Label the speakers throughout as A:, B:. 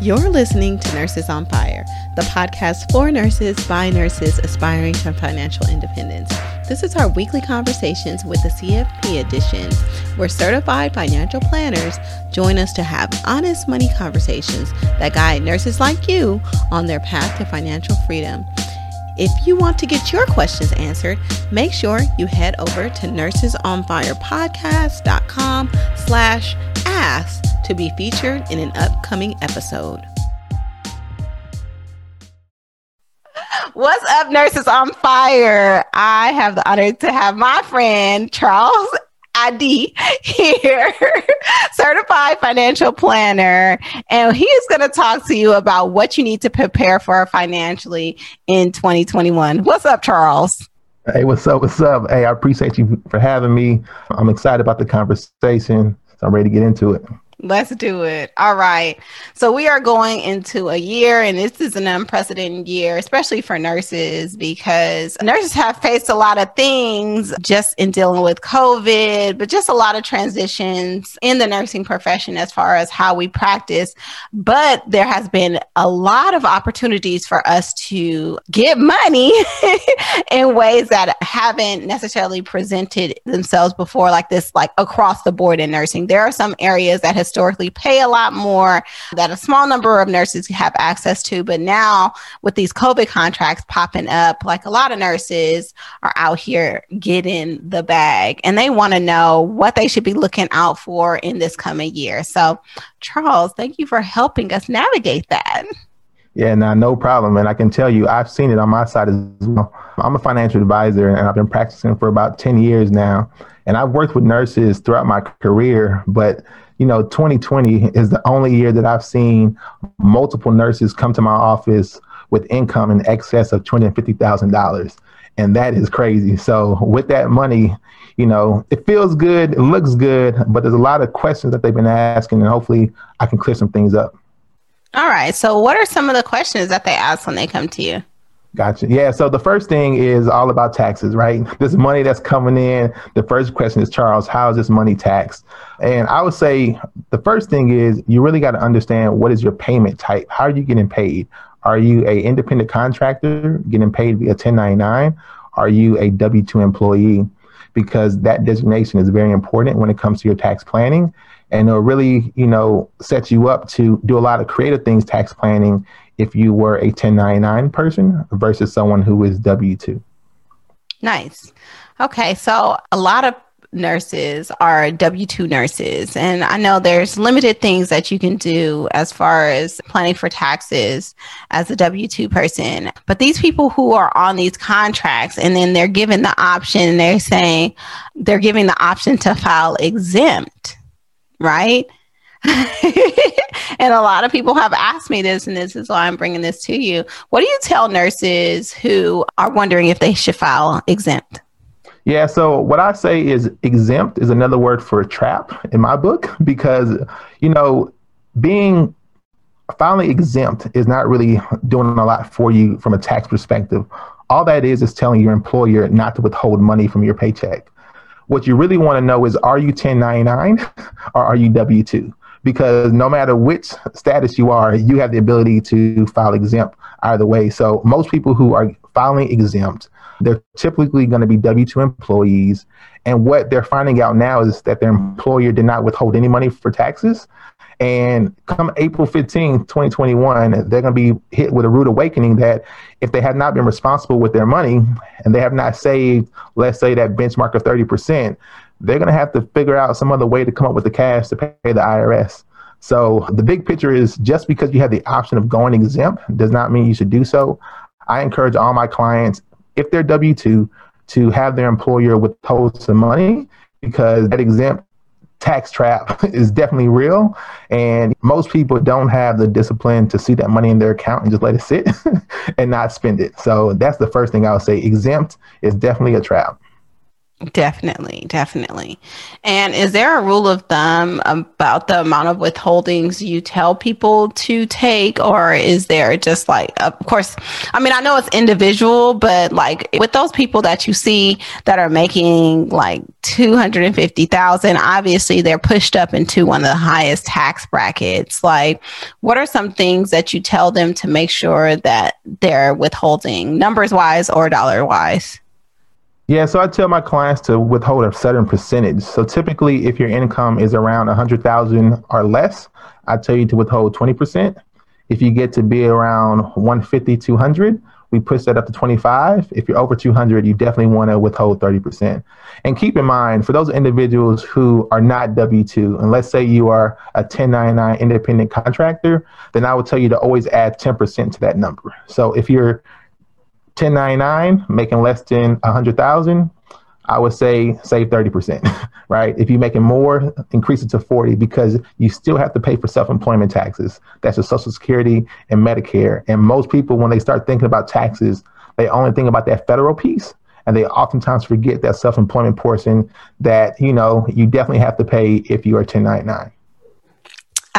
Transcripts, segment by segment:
A: You're listening to Nurses on Fire, the podcast for nurses by nurses aspiring to financial independence. This is our weekly conversations with the CFP edition, where certified financial planners join us to have honest money conversations that guide nurses like you on their path to financial freedom. If you want to get your questions answered, make sure you head over to nursesonfirepodcast.com slash ask to be featured in an upcoming episode. What's up, Nurses on Fire? I have the honor to have my friend Charles Adi here, certified financial planner, and he is going to talk to you about what you need to prepare for financially in 2021. What's up, Charles?
B: Hey, what's up? What's up? Hey, I appreciate you for having me. I'm excited about the conversation. So I'm ready to get into it.
A: Let's do it. All right. So we are going into a year, and this is an unprecedented year, especially for nurses, because nurses have faced a lot of things just in dealing with COVID, but just a lot of transitions in the nursing profession as far as how we practice. But there has been a lot of opportunities for us to get money in ways that haven't necessarily presented themselves before, like this, like across the board in nursing. There are some areas that have historically pay a lot more that a small number of nurses have access to. But now with these COVID contracts popping up, like a lot of nurses are out here getting the bag and they want to know what they should be looking out for in this coming year. So, Charles, thank you for helping us navigate that.
B: Yeah, no, no problem. And I can tell you, I've seen it on my side as well. I'm a financial advisor and I've been practicing for about 10 years now. And I've worked with nurses throughout my career, but you know, 2020 is the only year that I've seen multiple nurses come to my office with income in excess of $250,000. And that is crazy. So, with that money, you know, it feels good, it looks good, but there's a lot of questions that they've been asking, and hopefully I can clear some things up.
A: All right. So, what are some of the questions that they ask when they come to you?
B: Gotcha. Yeah. So the first thing is all about taxes, right? This money that's coming in. The first question is, Charles, how is this money taxed? And I would say the first thing is you really got to understand what is your payment type. How are you getting paid? Are you a independent contractor getting paid via 1099? Are you a W two employee? Because that designation is very important when it comes to your tax planning, and it'll really, you know, set you up to do a lot of creative things tax planning if you were a 1099 person versus someone who is W 2.
A: Nice. Okay. So a lot of nurses are W 2 nurses. And I know there's limited things that you can do as far as planning for taxes as a W 2 person. But these people who are on these contracts and then they're given the option, they're saying they're giving the option to file exempt, right? and a lot of people have asked me this, and this is why I'm bringing this to you. What do you tell nurses who are wondering if they should file exempt?
B: Yeah, so what I say is exempt is another word for a trap in my book because, you know, being finally exempt is not really doing a lot for you from a tax perspective. All that is is telling your employer not to withhold money from your paycheck. What you really want to know is are you 1099 or are you W 2? Because no matter which status you are, you have the ability to file exempt either way. So most people who are filing exempt, they're typically going to be W 2 employees. And what they're finding out now is that their employer did not withhold any money for taxes. And come April 15, 2021, they're going to be hit with a rude awakening that if they have not been responsible with their money and they have not saved, let's say, that benchmark of 30%, they're going to have to figure out some other way to come up with the cash to pay the IRS. So the big picture is just because you have the option of going exempt does not mean you should do so. I encourage all my clients, if they're W 2, to have their employer withhold some money because that exempt tax trap is definitely real. And most people don't have the discipline to see that money in their account and just let it sit and not spend it. So that's the first thing I would say. Exempt is definitely a trap.
A: Definitely, definitely. And is there a rule of thumb about the amount of withholdings you tell people to take, or is there just like, of course, I mean, I know it's individual, but like with those people that you see that are making like 250,000, obviously they're pushed up into one of the highest tax brackets. Like, what are some things that you tell them to make sure that they're withholding numbers wise or dollar wise?
B: Yeah, so I tell my clients to withhold a certain percentage. So typically, if your income is around 100,000 or less, I tell you to withhold 20%. If you get to be around 150, 200, we push that up to 25. If you're over 200, you definitely want to withhold 30%. And keep in mind, for those individuals who are not W 2, and let's say you are a 1099 independent contractor, then I would tell you to always add 10% to that number. So if you're 1099 making less than 100,000, I would say save 30%, right? If you're making more, increase it to 40 because you still have to pay for self-employment taxes. That's your social security and Medicare. And most people, when they start thinking about taxes, they only think about that federal piece. And they oftentimes forget that self-employment portion that, you know, you definitely have to pay if you are 1099.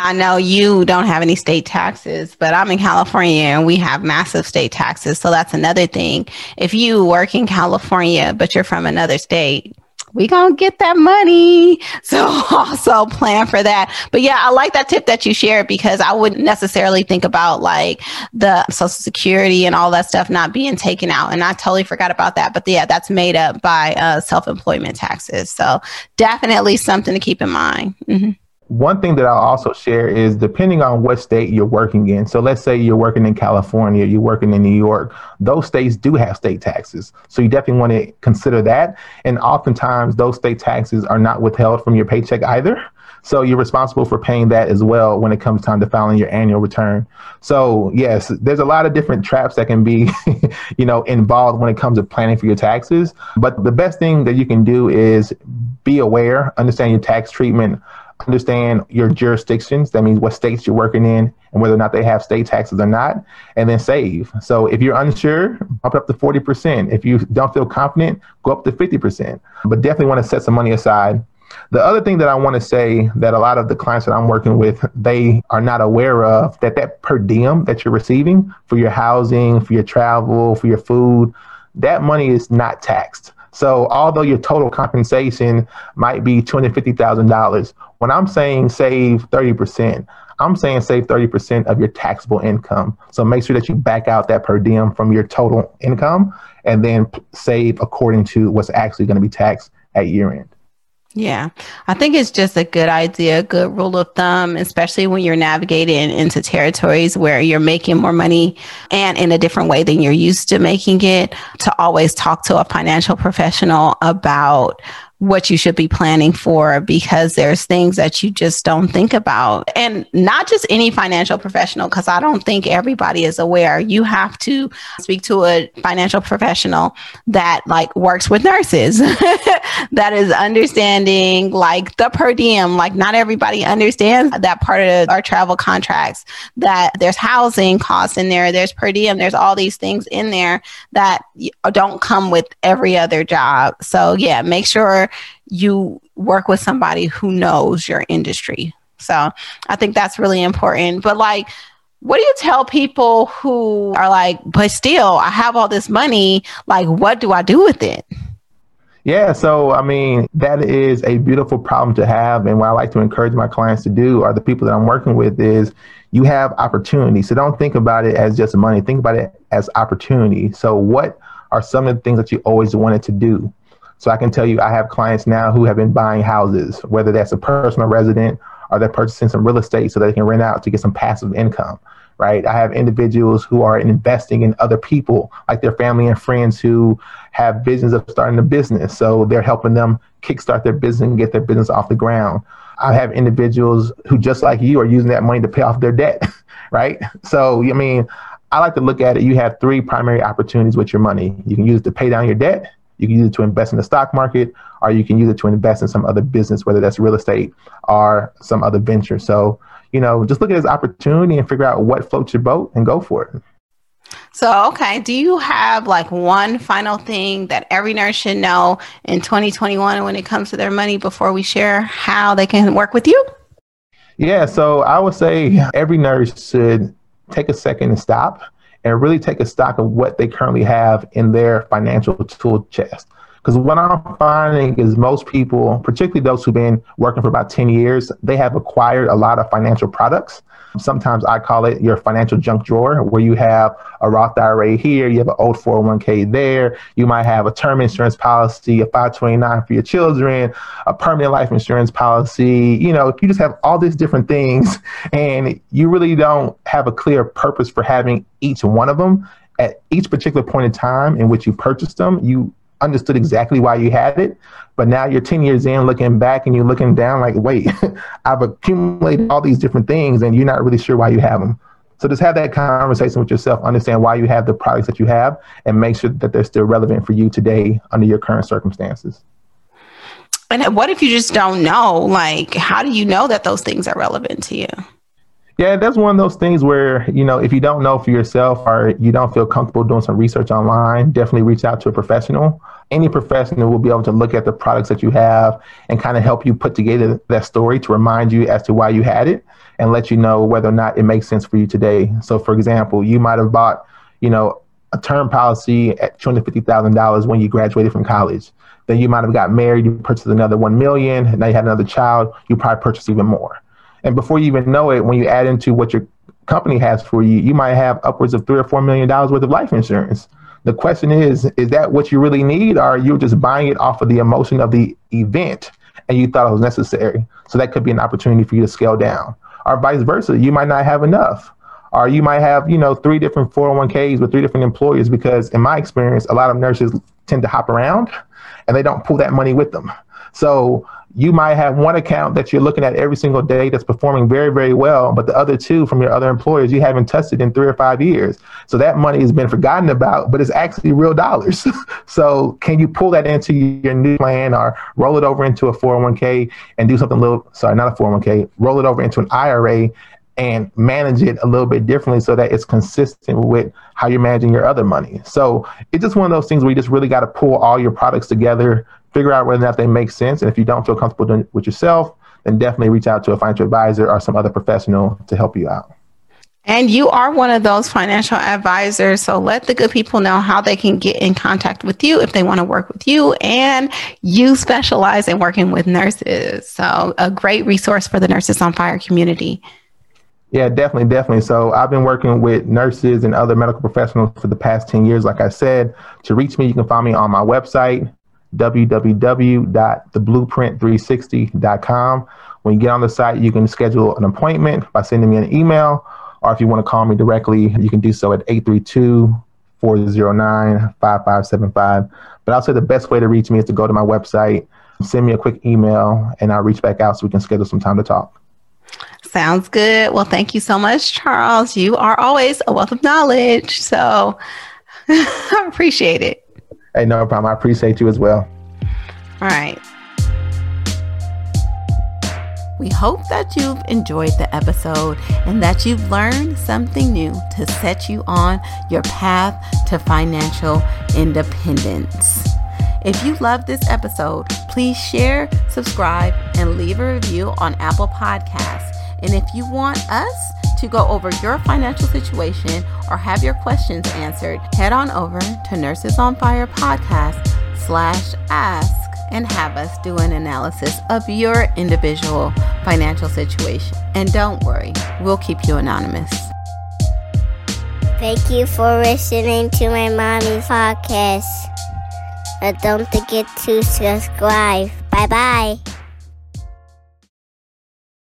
A: I know you don't have any state taxes, but I'm in California and we have massive state taxes. So that's another thing. If you work in California, but you're from another state, we gonna get that money. So also plan for that. But yeah, I like that tip that you shared because I wouldn't necessarily think about like the social security and all that stuff not being taken out. And I totally forgot about that. But yeah, that's made up by uh, self-employment taxes. So definitely something to keep in mind. Mm-hmm
B: one thing that I'll also share is depending on what state you're working in. So let's say you're working in California, you're working in New York, those states do have state taxes. So you definitely want to consider that. And oftentimes those state taxes are not withheld from your paycheck either. So you're responsible for paying that as well when it comes time to filing your annual return. So yes, there's a lot of different traps that can be, you know, involved when it comes to planning for your taxes. But the best thing that you can do is be aware, understand your tax treatment understand your jurisdictions. That means what states you're working in and whether or not they have state taxes or not, and then save. So if you're unsure, bump up to 40%. If you don't feel confident, go up to 50%. But definitely want to set some money aside. The other thing that I want to say that a lot of the clients that I'm working with, they are not aware of that that per diem that you're receiving for your housing, for your travel, for your food, that money is not taxed. So although your total compensation might be $250,000, when I'm saying save 30%, I'm saying save 30% of your taxable income. So make sure that you back out that per diem from your total income and then save according to what's actually going to be taxed at year end.
A: Yeah, I think it's just a good idea, good rule of thumb, especially when you're navigating into territories where you're making more money and in a different way than you're used to making it, to always talk to a financial professional about what you should be planning for because there's things that you just don't think about. And not just any financial professional, because I don't think everybody is aware. You have to speak to a financial professional that like works with nurses, that is understanding like the per diem. Like not everybody understands that part of our travel contracts, that there's housing costs in there, there's per diem, there's all these things in there that don't come with every other job. So yeah, make sure you work with somebody who knows your industry. So I think that's really important. But like, what do you tell people who are like, but still, I have all this money. Like, what do I do with it?
B: Yeah, so I mean, that is a beautiful problem to have. And what I like to encourage my clients to do, or the people that I'm working with, is you have opportunity. So don't think about it as just money, think about it as opportunity. So, what are some of the things that you always wanted to do? So I can tell you, I have clients now who have been buying houses, whether that's a personal resident or they're purchasing some real estate so they can rent out to get some passive income, right? I have individuals who are investing in other people, like their family and friends who have visions of starting a business. So they're helping them kickstart their business and get their business off the ground. I have individuals who, just like you, are using that money to pay off their debt, right? So, I mean, I like to look at it. You have three primary opportunities with your money. You can use it to pay down your debt you can use it to invest in the stock market, or you can use it to invest in some other business, whether that's real estate or some other venture. So, you know, just look at this opportunity and figure out what floats your boat and go for it.
A: So, okay, do you have like one final thing that every nurse should know in 2021 when it comes to their money before we share how they can work with you?
B: Yeah, so I would say every nurse should take a second and stop and really take a stock of what they currently have in their financial tool chest. Because what I'm finding is most people, particularly those who've been working for about 10 years, they have acquired a lot of financial products. Sometimes I call it your financial junk drawer, where you have a Roth IRA here, you have an old 401k there, you might have a term insurance policy, a 529 for your children, a permanent life insurance policy. You know, you just have all these different things, and you really don't have a clear purpose for having each one of them at each particular point in time in which you purchased them. You understood exactly why you had it. But now you're 10 years in looking back and you're looking down like, wait, I've accumulated all these different things and you're not really sure why you have them. So just have that conversation with yourself, understand why you have the products that you have, and make sure that they're still relevant for you today under your current circumstances.
A: And what if you just don't know? Like, how do you know that those things are relevant to you?
B: Yeah, that's one of those things where, you know, if you don't know for yourself or you don't feel comfortable doing some research online, definitely reach out to a professional. Any professional will be able to look at the products that you have and kind of help you put together that story to remind you as to why you had it and let you know whether or not it makes sense for you today. So, for example, you might have bought, you know, a term policy at $250,000 when you graduated from college. Then you might have got married, you purchased another 1 million, and now you had another child, you probably purchased even more. And before you even know it, when you add into what your company has for you, you might have upwards of three or four million dollars worth of life insurance. The question is, is that what you really need, or are you just buying it off of the emotion of the event and you thought it was necessary? So that could be an opportunity for you to scale down. Or vice versa, you might not have enough. Or you might have, you know, three different 401ks with three different employers because in my experience, a lot of nurses tend to hop around and they don't pull that money with them. So you might have one account that you're looking at every single day that's performing very, very well, but the other two from your other employers you haven't touched it in three or five years. So that money has been forgotten about, but it's actually real dollars. so can you pull that into your new plan or roll it over into a 401k and do something a little, sorry, not a 401k, roll it over into an IRA and manage it a little bit differently so that it's consistent with how you're managing your other money. So it's just one of those things where you just really got to pull all your products together figure out whether or not they make sense. And if you don't feel comfortable doing it with yourself, then definitely reach out to a financial advisor or some other professional to help you out.
A: And you are one of those financial advisors. So let the good people know how they can get in contact with you if they want to work with you. And you specialize in working with nurses. So a great resource for the Nurses on Fire community.
B: Yeah, definitely, definitely. So I've been working with nurses and other medical professionals for the past 10 years. Like I said, to reach me, you can find me on my website, www.theblueprint360.com. When you get on the site, you can schedule an appointment by sending me an email, or if you want to call me directly, you can do so at 832 409 5575. But I'll say the best way to reach me is to go to my website, send me a quick email, and I'll reach back out so we can schedule some time to talk.
A: Sounds good. Well, thank you so much, Charles. You are always a wealth of knowledge. So I appreciate it.
B: Hey, no problem. I appreciate you as well.
A: All right. We hope that you've enjoyed the episode and that you've learned something new to set you on your path to financial independence. If you love this episode, please share, subscribe, and leave a review on Apple Podcasts. And if you want us to go over your financial situation or have your questions answered, head on over to Nurses on Fire podcast slash ask and have us do an analysis of your individual financial situation. And don't worry, we'll keep you anonymous.
C: Thank you for listening to my mommy's podcast. And don't forget to subscribe. Bye bye.